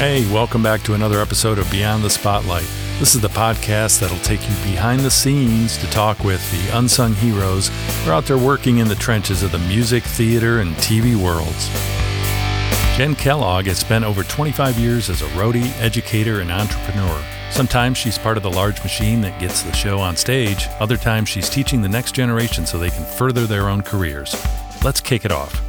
Hey, welcome back to another episode of Beyond the Spotlight. This is the podcast that'll take you behind the scenes to talk with the unsung heroes who are out there working in the trenches of the music, theater, and TV worlds. Jen Kellogg has spent over 25 years as a roadie, educator, and entrepreneur. Sometimes she's part of the large machine that gets the show on stage, other times she's teaching the next generation so they can further their own careers. Let's kick it off.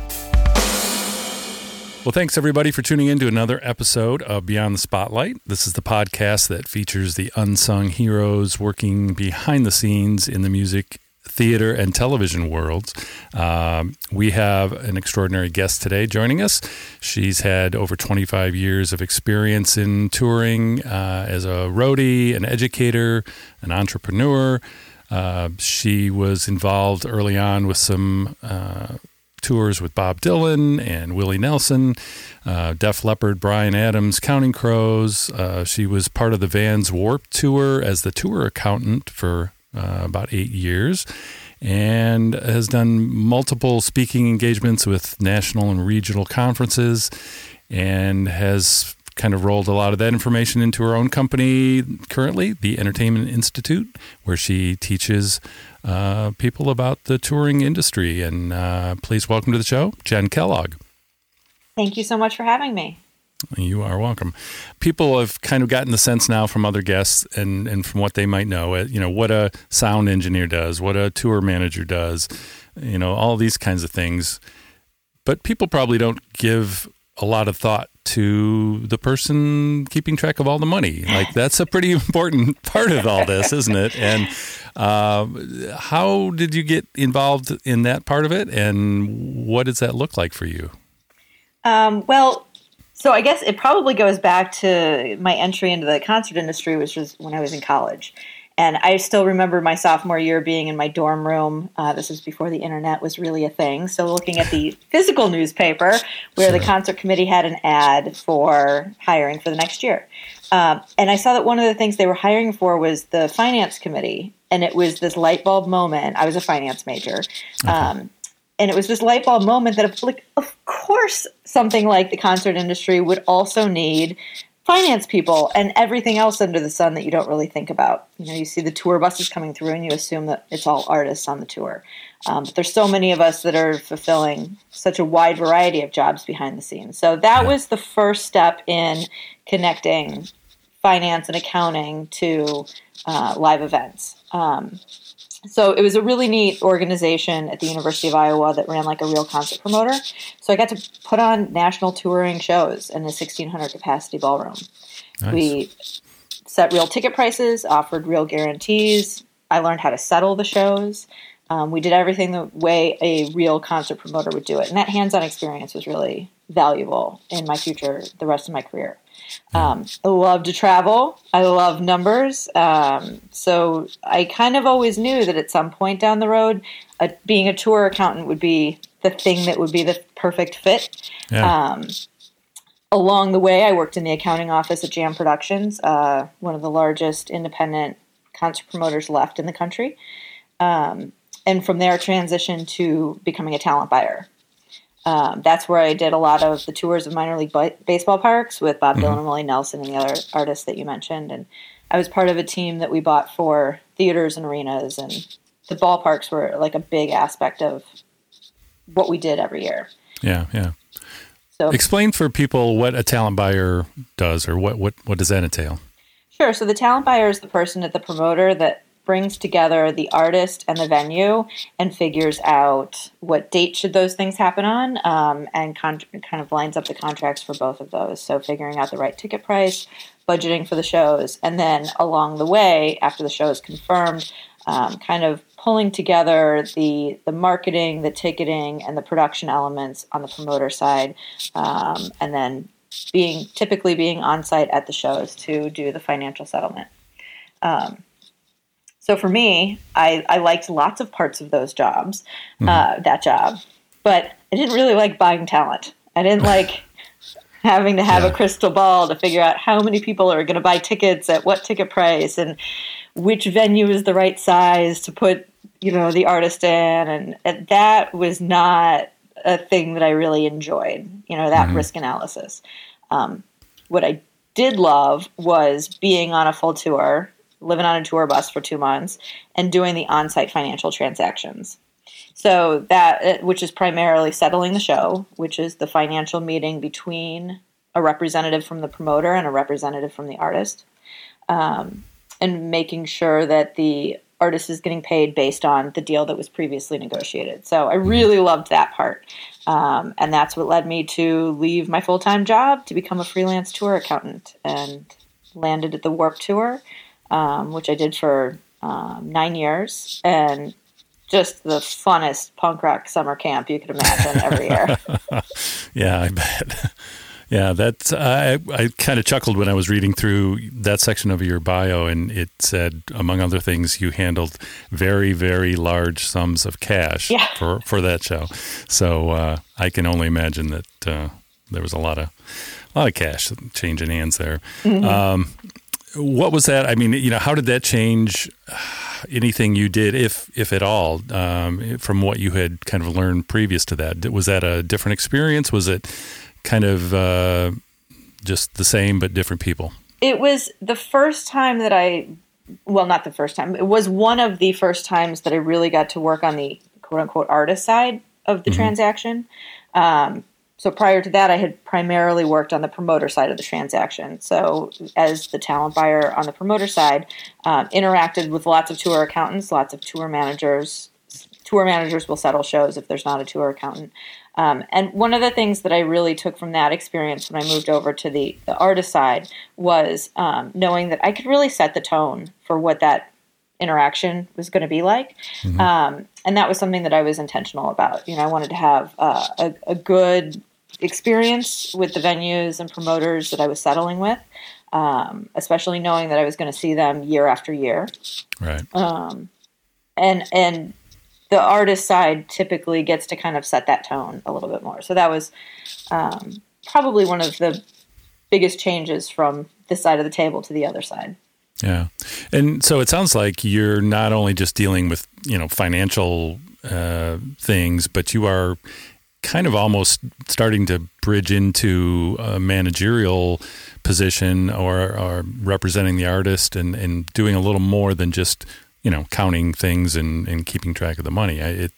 Well, thanks everybody for tuning in to another episode of Beyond the Spotlight. This is the podcast that features the unsung heroes working behind the scenes in the music, theater, and television worlds. Um, we have an extraordinary guest today joining us. She's had over 25 years of experience in touring uh, as a roadie, an educator, an entrepreneur. Uh, she was involved early on with some uh, tours with Bob Dylan and Willie Nelson, uh, Def Leppard, Bryan Adams, Counting Crows. Uh, she was part of the Vans Warped Tour as the tour accountant for uh, about eight years and has done multiple speaking engagements with national and regional conferences and has kind of rolled a lot of that information into her own company currently, the Entertainment Institute, where she teaches uh, people about the touring industry. And uh, please welcome to the show, Jen Kellogg. Thank you so much for having me. You are welcome. People have kind of gotten the sense now from other guests and, and from what they might know, uh, you know, what a sound engineer does, what a tour manager does, you know, all these kinds of things. But people probably don't give a lot of thought to the person keeping track of all the money. Like that's a pretty important part of all this, isn't it? And uh, how did you get involved in that part of it, and what does that look like for you? Um, well, so I guess it probably goes back to my entry into the concert industry, which was when I was in college. And I still remember my sophomore year being in my dorm room. Uh, this was before the internet was really a thing. So, looking at the physical newspaper where the concert committee had an ad for hiring for the next year. Um, and I saw that one of the things they were hiring for was the finance committee. And it was this light bulb moment. I was a finance major. Um, and it was this light bulb moment that, like, of course, something like the concert industry would also need finance people and everything else under the sun that you don't really think about. You know, you see the tour buses coming through and you assume that it's all artists on the tour. Um, but there's so many of us that are fulfilling such a wide variety of jobs behind the scenes. So that was the first step in connecting finance and accounting to uh, live events. Um, so it was a really neat organization at the University of Iowa that ran like a real concert promoter. So I got to put on national touring shows in the 1600 capacity ballroom. Nice. We set real ticket prices, offered real guarantees. I learned how to settle the shows. Um, we did everything the way a real concert promoter would do it. And that hands on experience was really valuable in my future, the rest of my career. Um, I love to travel. I love numbers. Um, so I kind of always knew that at some point down the road, uh, being a tour accountant would be the thing that would be the perfect fit. Yeah. Um, along the way, I worked in the accounting office at Jam Productions, uh, one of the largest independent concert promoters left in the country. Um, and from there, transitioned to becoming a talent buyer. Um, that's where I did a lot of the tours of minor league b- baseball parks with Bob mm-hmm. Dylan, Willie Nelson, and the other artists that you mentioned. And I was part of a team that we bought for theaters and arenas, and the ballparks were like a big aspect of what we did every year. Yeah, yeah. So explain for people what a talent buyer does, or what what what does that entail? Sure. So the talent buyer is the person at the promoter that brings together the artist and the venue and figures out what date should those things happen on um, and con- kind of lines up the contracts for both of those. So figuring out the right ticket price budgeting for the shows and then along the way after the show is confirmed um, kind of pulling together the the marketing the ticketing and the production elements on the promoter side um, and then being typically being on site at the shows to do the financial settlement. Um, so for me, I, I liked lots of parts of those jobs, mm-hmm. uh, that job, but I didn't really like buying talent. I didn't like having to have yeah. a crystal ball to figure out how many people are going to buy tickets at what ticket price and which venue is the right size to put you know the artist in and, and that was not a thing that i really enjoyed you know that mm-hmm. risk analysis um, What I did love was being on a full tour, living on a tour bus for two months, and doing the on site financial transactions. So that, uh, which is primarily settling the show, which is the financial meeting between a representative from the promoter and a representative from the artist, um, and making sure that the artist is getting paid based on the deal that was previously negotiated. So I really loved that part. Um, and that's what led me to leave my full time job to become a freelance tour accountant and landed at the Warped Tour, um, which I did for um, nine years. And just the funnest punk rock summer camp you could imagine every year. yeah, I bet. Yeah, that's I I kind of chuckled when I was reading through that section of your bio, and it said, among other things, you handled very very large sums of cash yeah. for for that show. So uh, I can only imagine that uh, there was a lot of a lot of cash changing hands there. Mm-hmm. Um, what was that? I mean, you know, how did that change anything you did, if if at all, um, from what you had kind of learned previous to that? Was that a different experience? Was it kind of uh, just the same but different people? It was the first time that I, well, not the first time. It was one of the first times that I really got to work on the quote unquote artist side of the mm-hmm. transaction. Um, so prior to that, I had primarily worked on the promoter side of the transaction. So as the talent buyer on the promoter side, um, interacted with lots of tour accountants, lots of tour managers. Tour managers will settle shows if there's not a tour accountant. Um, and one of the things that I really took from that experience when I moved over to the, the artist side was um, knowing that I could really set the tone for what that interaction was going to be like. Mm-hmm. Um, and that was something that I was intentional about. You know, I wanted to have uh, a, a, good experience with the venues and promoters that I was settling with, um, especially knowing that I was going to see them year after year. Right. Um, and and the artist side typically gets to kind of set that tone a little bit more. So that was um, probably one of the biggest changes from this side of the table to the other side. Yeah, and so it sounds like you're not only just dealing with you know financial uh, things, but you are kind of almost starting to bridge into a managerial position or, or representing the artist and, and doing a little more than just you know, counting things and, and keeping track of the money. It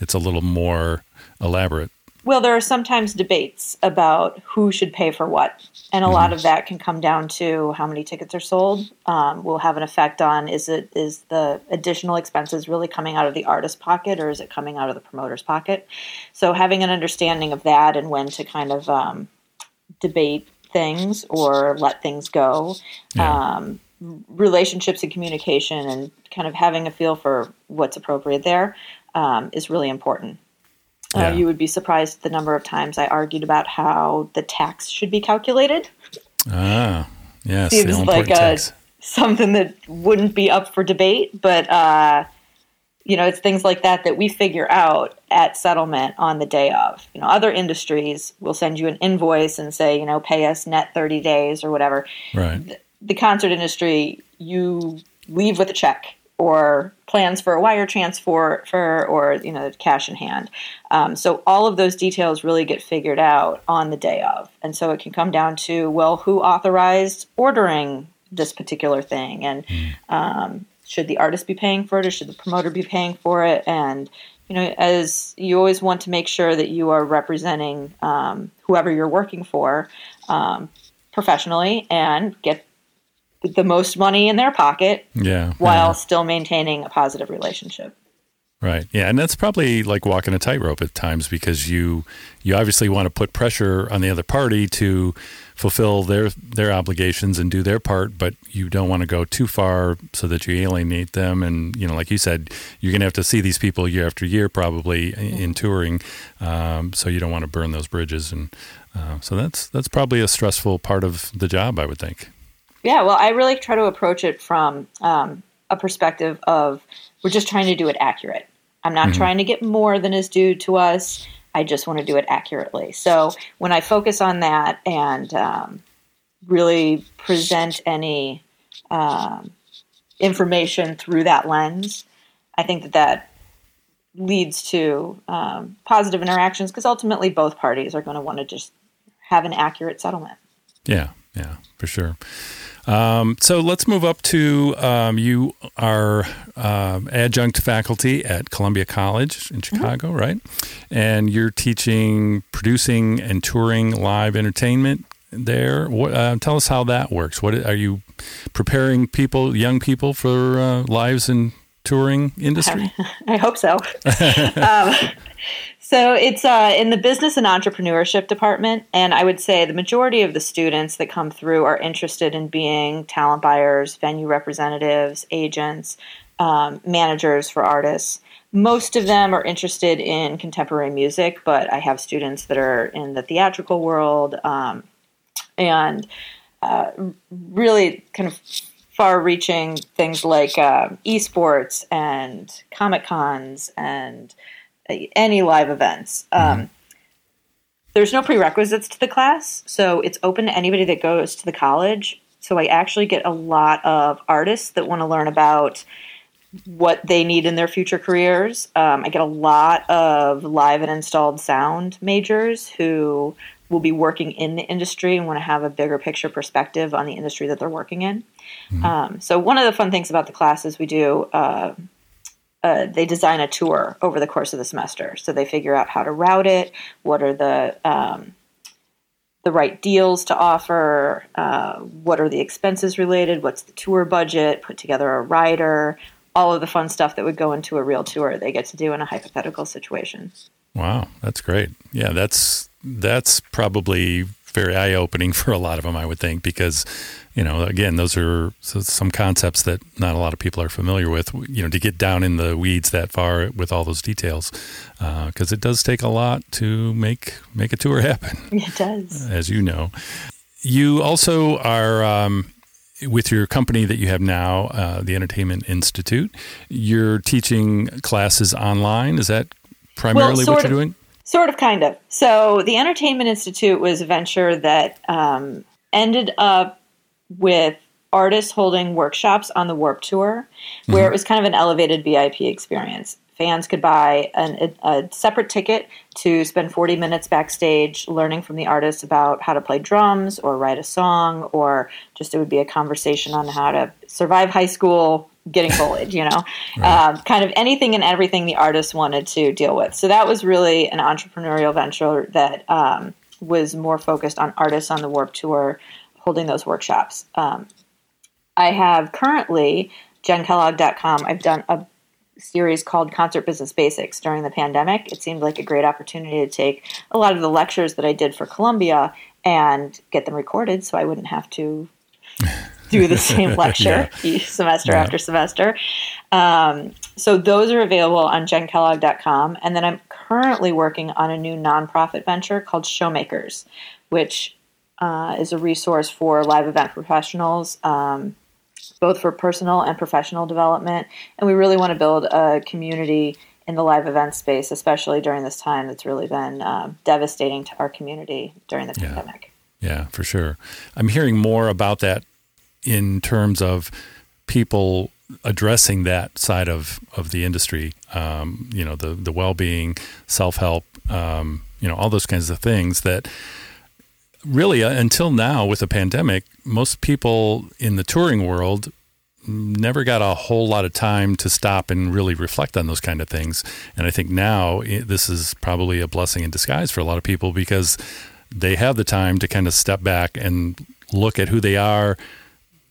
it's a little more elaborate. Well, there are sometimes debates about who should pay for what, and a mm-hmm. lot of that can come down to how many tickets are sold. Um, will have an effect on is it is the additional expenses really coming out of the artist's pocket or is it coming out of the promoter's pocket? So having an understanding of that and when to kind of um, debate things or let things go. Yeah. Um, relationships and communication and kind of having a feel for what's appropriate there um, is really important. Uh, yeah. Uh, you would be surprised the number of times I argued about how the tax should be calculated. Ah, yes, seems like a, something that wouldn't be up for debate, but uh, you know, it's things like that that we figure out at settlement on the day of. You know, other industries will send you an invoice and say, you know, pay us net thirty days or whatever. Right the concert industry, you leave with a check or plans for a wire transfer for or you know cash in hand. Um, so all of those details really get figured out on the day of. And so it can come down to well who authorized ordering this particular thing? And hmm. um, should the artist be paying for it or should the promoter be paying for it? And you know as you always want to make sure that you are representing um, whoever you're working for um, professionally and get the most money in their pocket yeah while yeah. still maintaining a positive relationship. Right. Yeah and that's probably like walking a tightrope at times because you you obviously want to put pressure on the other party to fulfill their their obligations and do their part but you don't want to go too far so that you alienate them. And you know like you said you're going to have to see these people year after year probably in, in touring um, so you don't want to burn those bridges. And uh, so that's that's probably a stressful part of the job i would think yeah, well, I really try to approach it from um, a perspective of we're just trying to do it accurate. I'm not mm-hmm. trying to get more than is due to us. I just want to do it accurately. So when I focus on that and um, really present any um, information through that lens, I think that that leads to um, positive interactions because ultimately both parties are going to want to just have an accurate settlement. Yeah, Yeah, for sure. Um, so let's move up to um, you are uh, adjunct faculty at Columbia College in mm-hmm. Chicago, mm-hmm. right? And you're teaching producing and touring live entertainment there. What, uh, tell us how that works. What are you preparing people, young people, for uh, lives in touring industry? I hope so. um, so it's uh, in the business and entrepreneurship department, and I would say the majority of the students that come through are interested in being talent buyers, venue representatives, agents, um, managers for artists. Most of them are interested in contemporary music, but I have students that are in the theatrical world um, and uh, really kind of far-reaching things like uh, esports and comic cons and any live events. Mm-hmm. Um, there's no prerequisites to the class, so it's open to anybody that goes to the college. So I actually get a lot of artists that want to learn about what they need in their future careers. Um, I get a lot of live and installed sound majors who will be working in the industry and want to have a bigger picture perspective on the industry that they're working in. Mm-hmm. Um, so one of the fun things about the classes we do. Uh, uh, they design a tour over the course of the semester. So they figure out how to route it, what are the um, the right deals to offer, uh, what are the expenses related, what's the tour budget, put together a rider, all of the fun stuff that would go into a real tour. They get to do in a hypothetical situation. Wow, that's great. Yeah, that's that's probably very eye opening for a lot of them, I would think, because you know, again, those are some concepts that not a lot of people are familiar with. You know, to get down in the weeds that far with all those details, because uh, it does take a lot to make make a tour happen. It does, as you know. You also are. Um, with your company that you have now, uh, the Entertainment Institute, you're teaching classes online. Is that primarily well, what you're of, doing? Sort of, kind of. So, the Entertainment Institute was a venture that um, ended up with artists holding workshops on the Warped Tour, where mm-hmm. it was kind of an elevated VIP experience. Fans could buy an, a, a, separate ticket to spend 40 minutes backstage learning from the artists about how to play drums or write a song, or just it would be a conversation on how to survive high school getting bullied, you know, right. um, kind of anything and everything the artist wanted to deal with. So that was really an entrepreneurial venture that um, was more focused on artists on the Warped Tour holding those workshops. Um, I have currently JenKellogg.com. I've done a series called Concert Business Basics during the pandemic. It seemed like a great opportunity to take a lot of the lectures that I did for Columbia and get them recorded so I wouldn't have to do the same lecture yeah. each semester yeah. after semester. Um, so those are available on jenkellogg.com. And then I'm currently working on a new nonprofit venture called Showmakers, which uh, is a resource for live event professionals, um, both for personal and professional development. And we really want to build a community in the live event space, especially during this time that's really been uh, devastating to our community during the yeah. pandemic. Yeah, for sure. I'm hearing more about that in terms of people addressing that side of, of the industry. Um, you know, the the well being, self help, um, you know, all those kinds of things that really uh, until now with the pandemic, most people in the touring world never got a whole lot of time to stop and really reflect on those kind of things. And I think now this is probably a blessing in disguise for a lot of people because they have the time to kind of step back and look at who they are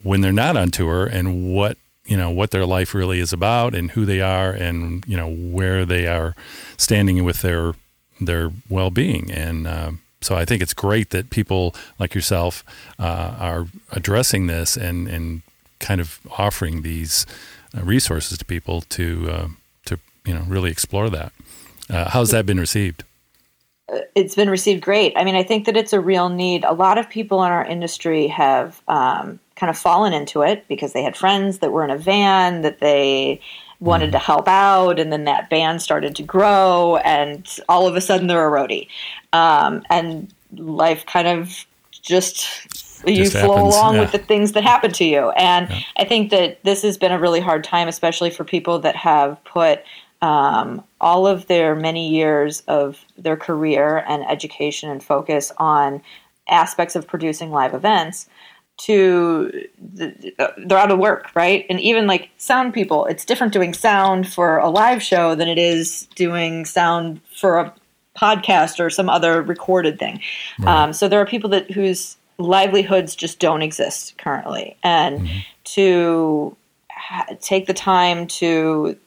when they're not on tour and what you know what their life really is about and who they are and you know where they are standing with their their well-being and uh, so I think it's great that people like yourself uh, are addressing this and, and kind of offering these uh, resources to people to uh, to you know really explore that. Uh, how's that been received? Uh, it's been received great. I mean, I think that it's a real need. A lot of people in our industry have um, kind of fallen into it because they had friends that were in a van that they wanted mm. to help out, and then that band started to grow, and all of a sudden they're a roadie, um, and life kind of just you just flow happens. along yeah. with the things that happen to you. And yeah. I think that this has been a really hard time, especially for people that have put um, all of their many years of their career and education and focus on aspects of producing live events to the, they're out of work, right? And even like sound people, it's different doing sound for a live show than it is doing sound for a podcast or some other recorded thing. Right. Um, so there are people that whose livelihoods just don't exist currently, and mm-hmm. to ha- take the time to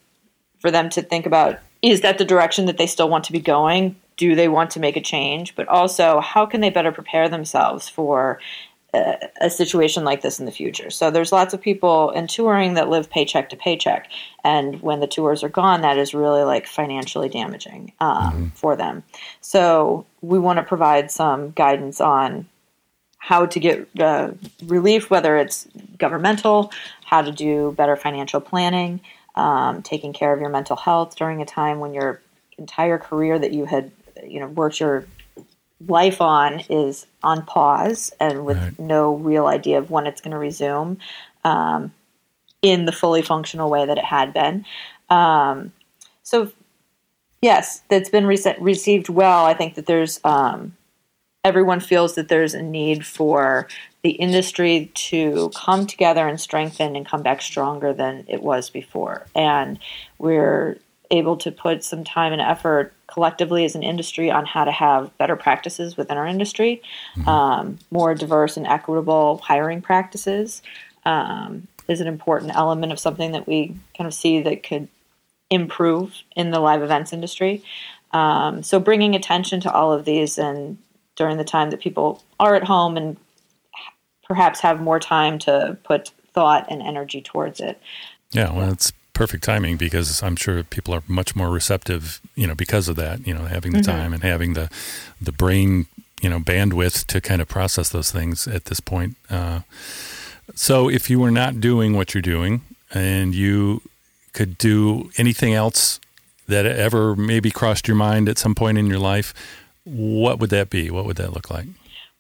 for them to think about is that the direction that they still want to be going? Do they want to make a change? But also, how can they better prepare themselves for a, situation like this in the future. So there's lots of people in touring that live paycheck to paycheck, and when the tours are gone, that is really like financially damaging um, mm-hmm. for them. So we want to provide some guidance on how to get uh, relief, whether it's governmental, how to do better financial planning, um, taking care of your mental health during a time when your entire career that you had you know worked your life on is on pause and with right. no real idea of when it's going to resume um, in the fully functional way that it had been. Um, so, yes, that's been re- received well. I think that there's um, everyone feels that there's a need for the industry to come together and strengthen and come back stronger than it was before. And we're able to put some time and effort collectively as an industry on how to have better practices within our industry, mm-hmm. um, more diverse and equitable hiring practices um, is an important element of something that we kind of see that could improve in the live events industry. Um, so bringing attention to all of these and during the time that people are at home and perhaps have more time to put thought and energy towards it. Yeah, well, it's perfect timing because I'm sure people are much more receptive, you know, because of that, you know, having the mm-hmm. time and having the the brain, you know, bandwidth to kind of process those things at this point. Uh, so if you were not doing what you're doing and you could do anything else that ever maybe crossed your mind at some point in your life, what would that be? What would that look like?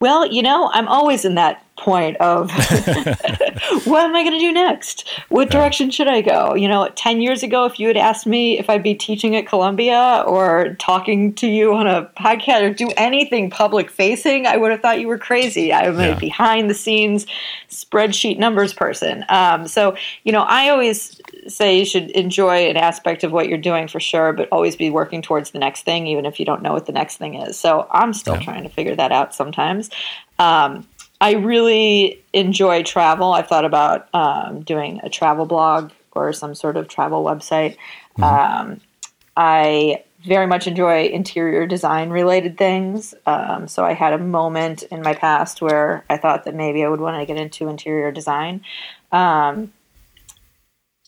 Well, you know, I'm always in that point of what am I going to do next? What direction should I go? You know, 10 years ago, if you had asked me if I'd be teaching at Columbia or talking to you on a podcast or do anything public facing, I would have thought you were crazy. I'm yeah. a behind the scenes spreadsheet numbers person. Um, so, you know, I always say you should enjoy an aspect of what you're doing for sure, but always be working towards the next thing, even if you don't know what the next thing is. So I'm still yeah. trying to figure that out sometimes. Um, I really enjoy travel. I've thought about um, doing a travel blog or some sort of travel website. Mm-hmm. Um, I very much enjoy interior design related things. Um, so I had a moment in my past where I thought that maybe I would want to get into interior design. Um,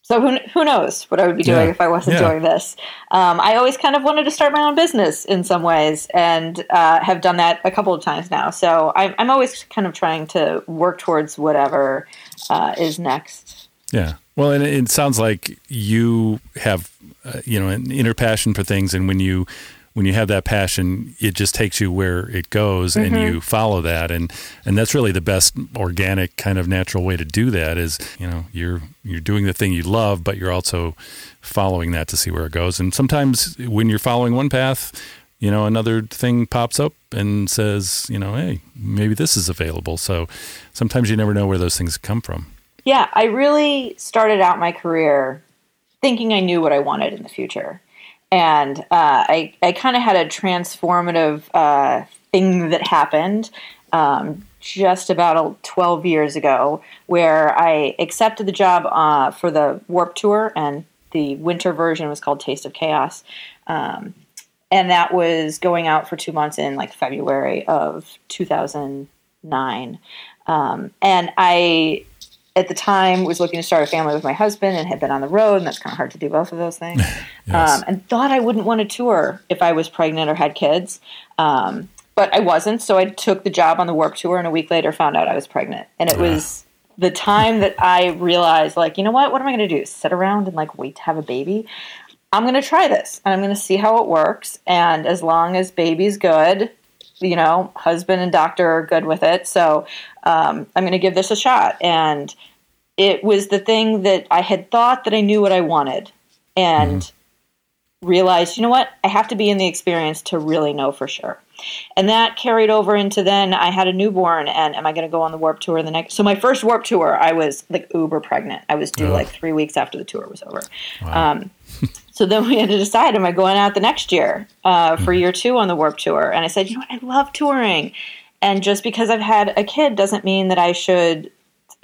so who, who knows what I would be doing yeah. if I wasn't yeah. doing this? Um, I always kind of wanted to start my own business in some ways, and uh, have done that a couple of times now. So I'm, I'm always kind of trying to work towards whatever uh, is next. Yeah. Well, and it sounds like you have, uh, you know, an inner passion for things, and when you when you have that passion, it just takes you where it goes, mm-hmm. and you follow that, and and that's really the best organic kind of natural way to do that. Is you know you're you're doing the thing you love, but you're also following that to see where it goes. And sometimes when you're following one path, you know another thing pops up and says, you know, hey, maybe this is available. So sometimes you never know where those things come from. Yeah, I really started out my career thinking I knew what I wanted in the future and uh, I I kind of had a transformative uh, thing that happened um, just about 12 years ago, where I accepted the job uh, for the Warped Tour, and the winter version was called Taste of Chaos. Um, and that was going out for two months in like February of 2009. Um, and I at the time was looking to start a family with my husband and had been on the road and that's kind of hard to do both of those things. Yes. um, and thought i wouldn't want to tour if i was pregnant or had kids. Um, but i wasn't so i took the job on the warped tour and a week later found out i was pregnant. And it was the time that i realized like you know what? What am i going to do? Sit around and like wait to have a baby? I'm going to try this and i'm going to see how it works and as long as baby's good you know, husband and doctor are good with it. So um, I'm going to give this a shot. And it was the thing that I had thought that I knew what I wanted. And mm-hmm. realized, you know what, I have to be in the experience to really know for sure. And that carried over into then I had a newborn and am I going to go on the warped tour the next so my first warped tour I was like uber pregnant. I was due oh. like 3 weeks after the tour was over. Wow. Um, so then we had to decide am I going out the next year uh, for mm-hmm. year 2 on the warped tour and I said, you know what, I love touring. And just because I've had a kid doesn't mean that I should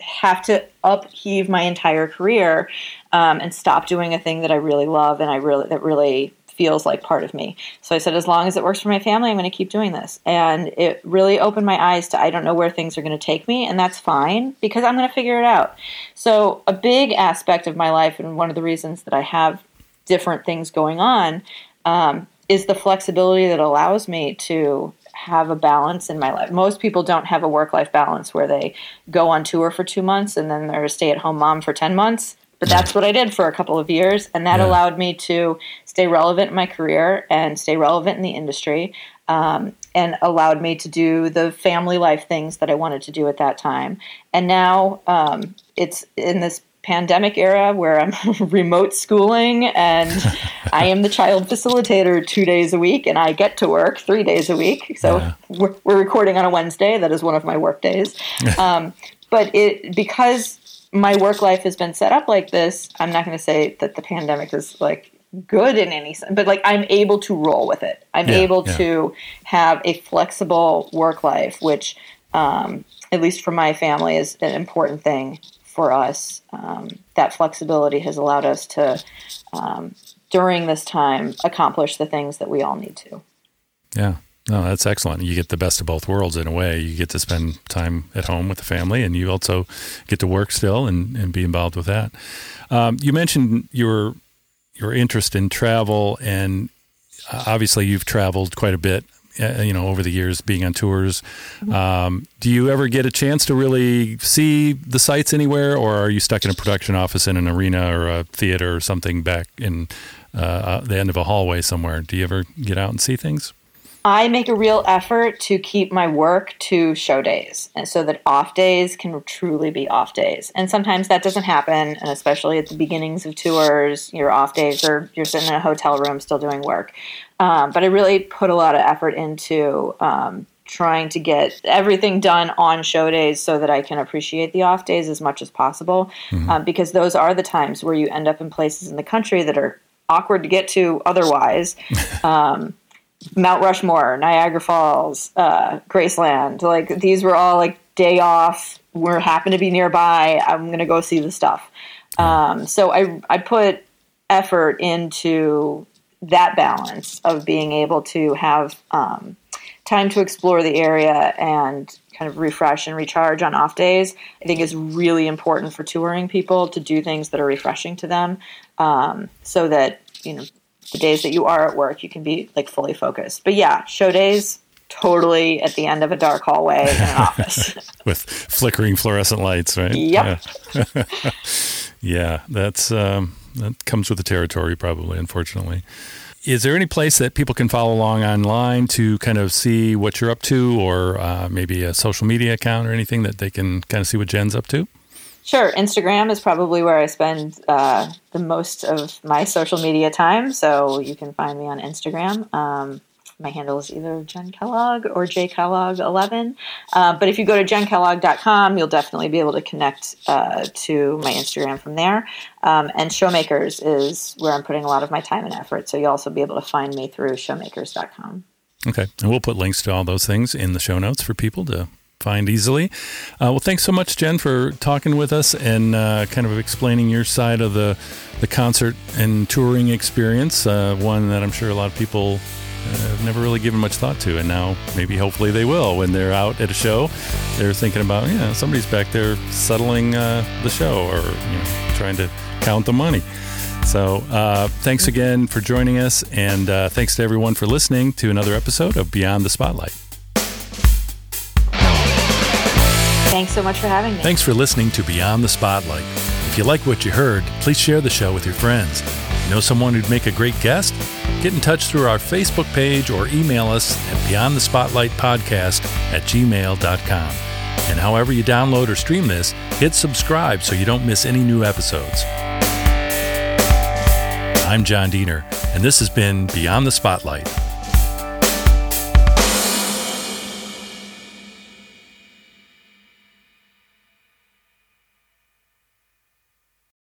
have to upheave my entire career um, and stop doing a thing that I really love and I really that really feels like part of me. So I said, as long as it works for my family, I'm going to keep doing this. And it really opened my eyes to I don't know where things are going to take me, and that's fine because I'm going to figure it out. So a big aspect of my life, and one of the reasons that I have different things going on, um, is the flexibility that allows me to have a balance in my life. Most people don't have a work life balance where they go on tour for two months and then they're a stay at home mom for 10 months. But that's what I did for a couple of years. And that yeah. allowed me to stay relevant in my career and stay relevant in the industry. Um, and allowed me to do the family life things that I wanted to do at that time. And now um, it's in this pandemic era where I'm remote schooling and I am the child facilitator two days a week and I get to work three days a week. So yeah. we're, we're, recording on a Wednesday. That is one of my work days. um, but it because my work life has been set up like this, I'm not going to say that the pandemic is like good in any sense, but like I'm able to roll with it. I'm yeah, able yeah. to have a flexible work life, which, um, at least for my family, is an important thing for us. Um, that flexibility has allowed us to, um, during this time, accomplish the things that we all need to. Yeah. No, that's excellent. You get the best of both worlds in a way. You get to spend time at home with the family, and you also get to work still and, and be involved with that. Um, you mentioned your your interest in travel, and uh, obviously you've traveled quite a bit uh, you know over the years being on tours. Um, do you ever get a chance to really see the sights anywhere or are you stuck in a production office in an arena or a theater or something back in uh, uh the end of a hallway somewhere? Do you ever get out and see things I make a real effort to keep my work to show days, and so that off days can truly be off days. And sometimes that doesn't happen, and especially at the beginnings of tours, your off days are you're sitting in a hotel room still doing work. Um, but I really put a lot of effort into um, trying to get everything done on show days so that I can appreciate the off days as much as possible, mm-hmm. um, because those are the times where you end up in places in the country that are awkward to get to otherwise. Mount Rushmore, Niagara Falls, uh, Graceland. Like these were all like day off. We're happen to be nearby. I'm gonna go see the stuff. Um, so I I put effort into that balance of being able to have um, time to explore the area and kind of refresh and recharge on off days. I think is really important for touring people to do things that are refreshing to them, um, so that you know the days that you are at work, you can be like fully focused. But yeah, show days totally at the end of a dark hallway in an office with flickering fluorescent lights, right? Yep. Yeah, yeah that's um, that comes with the territory, probably. Unfortunately. Is there any place that people can follow along online to kind of see what you're up to, or uh, maybe a social media account or anything that they can kind of see what Jen's up to? Sure. Instagram is probably where I spend uh, the most of my social media time. So you can find me on Instagram. Um, my handle is either Jen Kellogg or J Kellogg 11. Uh, but if you go to jenkellogg.com, you'll definitely be able to connect uh, to my Instagram from there. Um, and Showmakers is where I'm putting a lot of my time and effort. So you'll also be able to find me through showmakers.com. Okay. And we'll put links to all those things in the show notes for people to find easily. Uh, well, thanks so much, Jen, for talking with us and uh, kind of explaining your side of the the concert and touring experience. Uh, one that I'm sure a lot of people uh, have never really given much thought to, and now maybe hopefully they will when they're out at a show. They're thinking about, yeah, somebody's back there settling uh, the show or you know trying to count the money. So, uh, thanks again for joining us, and thanks to everyone for listening to another episode of Beyond the Spotlight. Thanks so much for having me. Thanks for listening to Beyond the Spotlight. If you like what you heard, please share the show with your friends. Know someone who'd make a great guest? Get in touch through our Facebook page or email us at Beyond the Spotlight Podcast at gmail.com. And however you download or stream this, hit subscribe so you don't miss any new episodes. I'm John Diener, and this has been Beyond the Spotlight.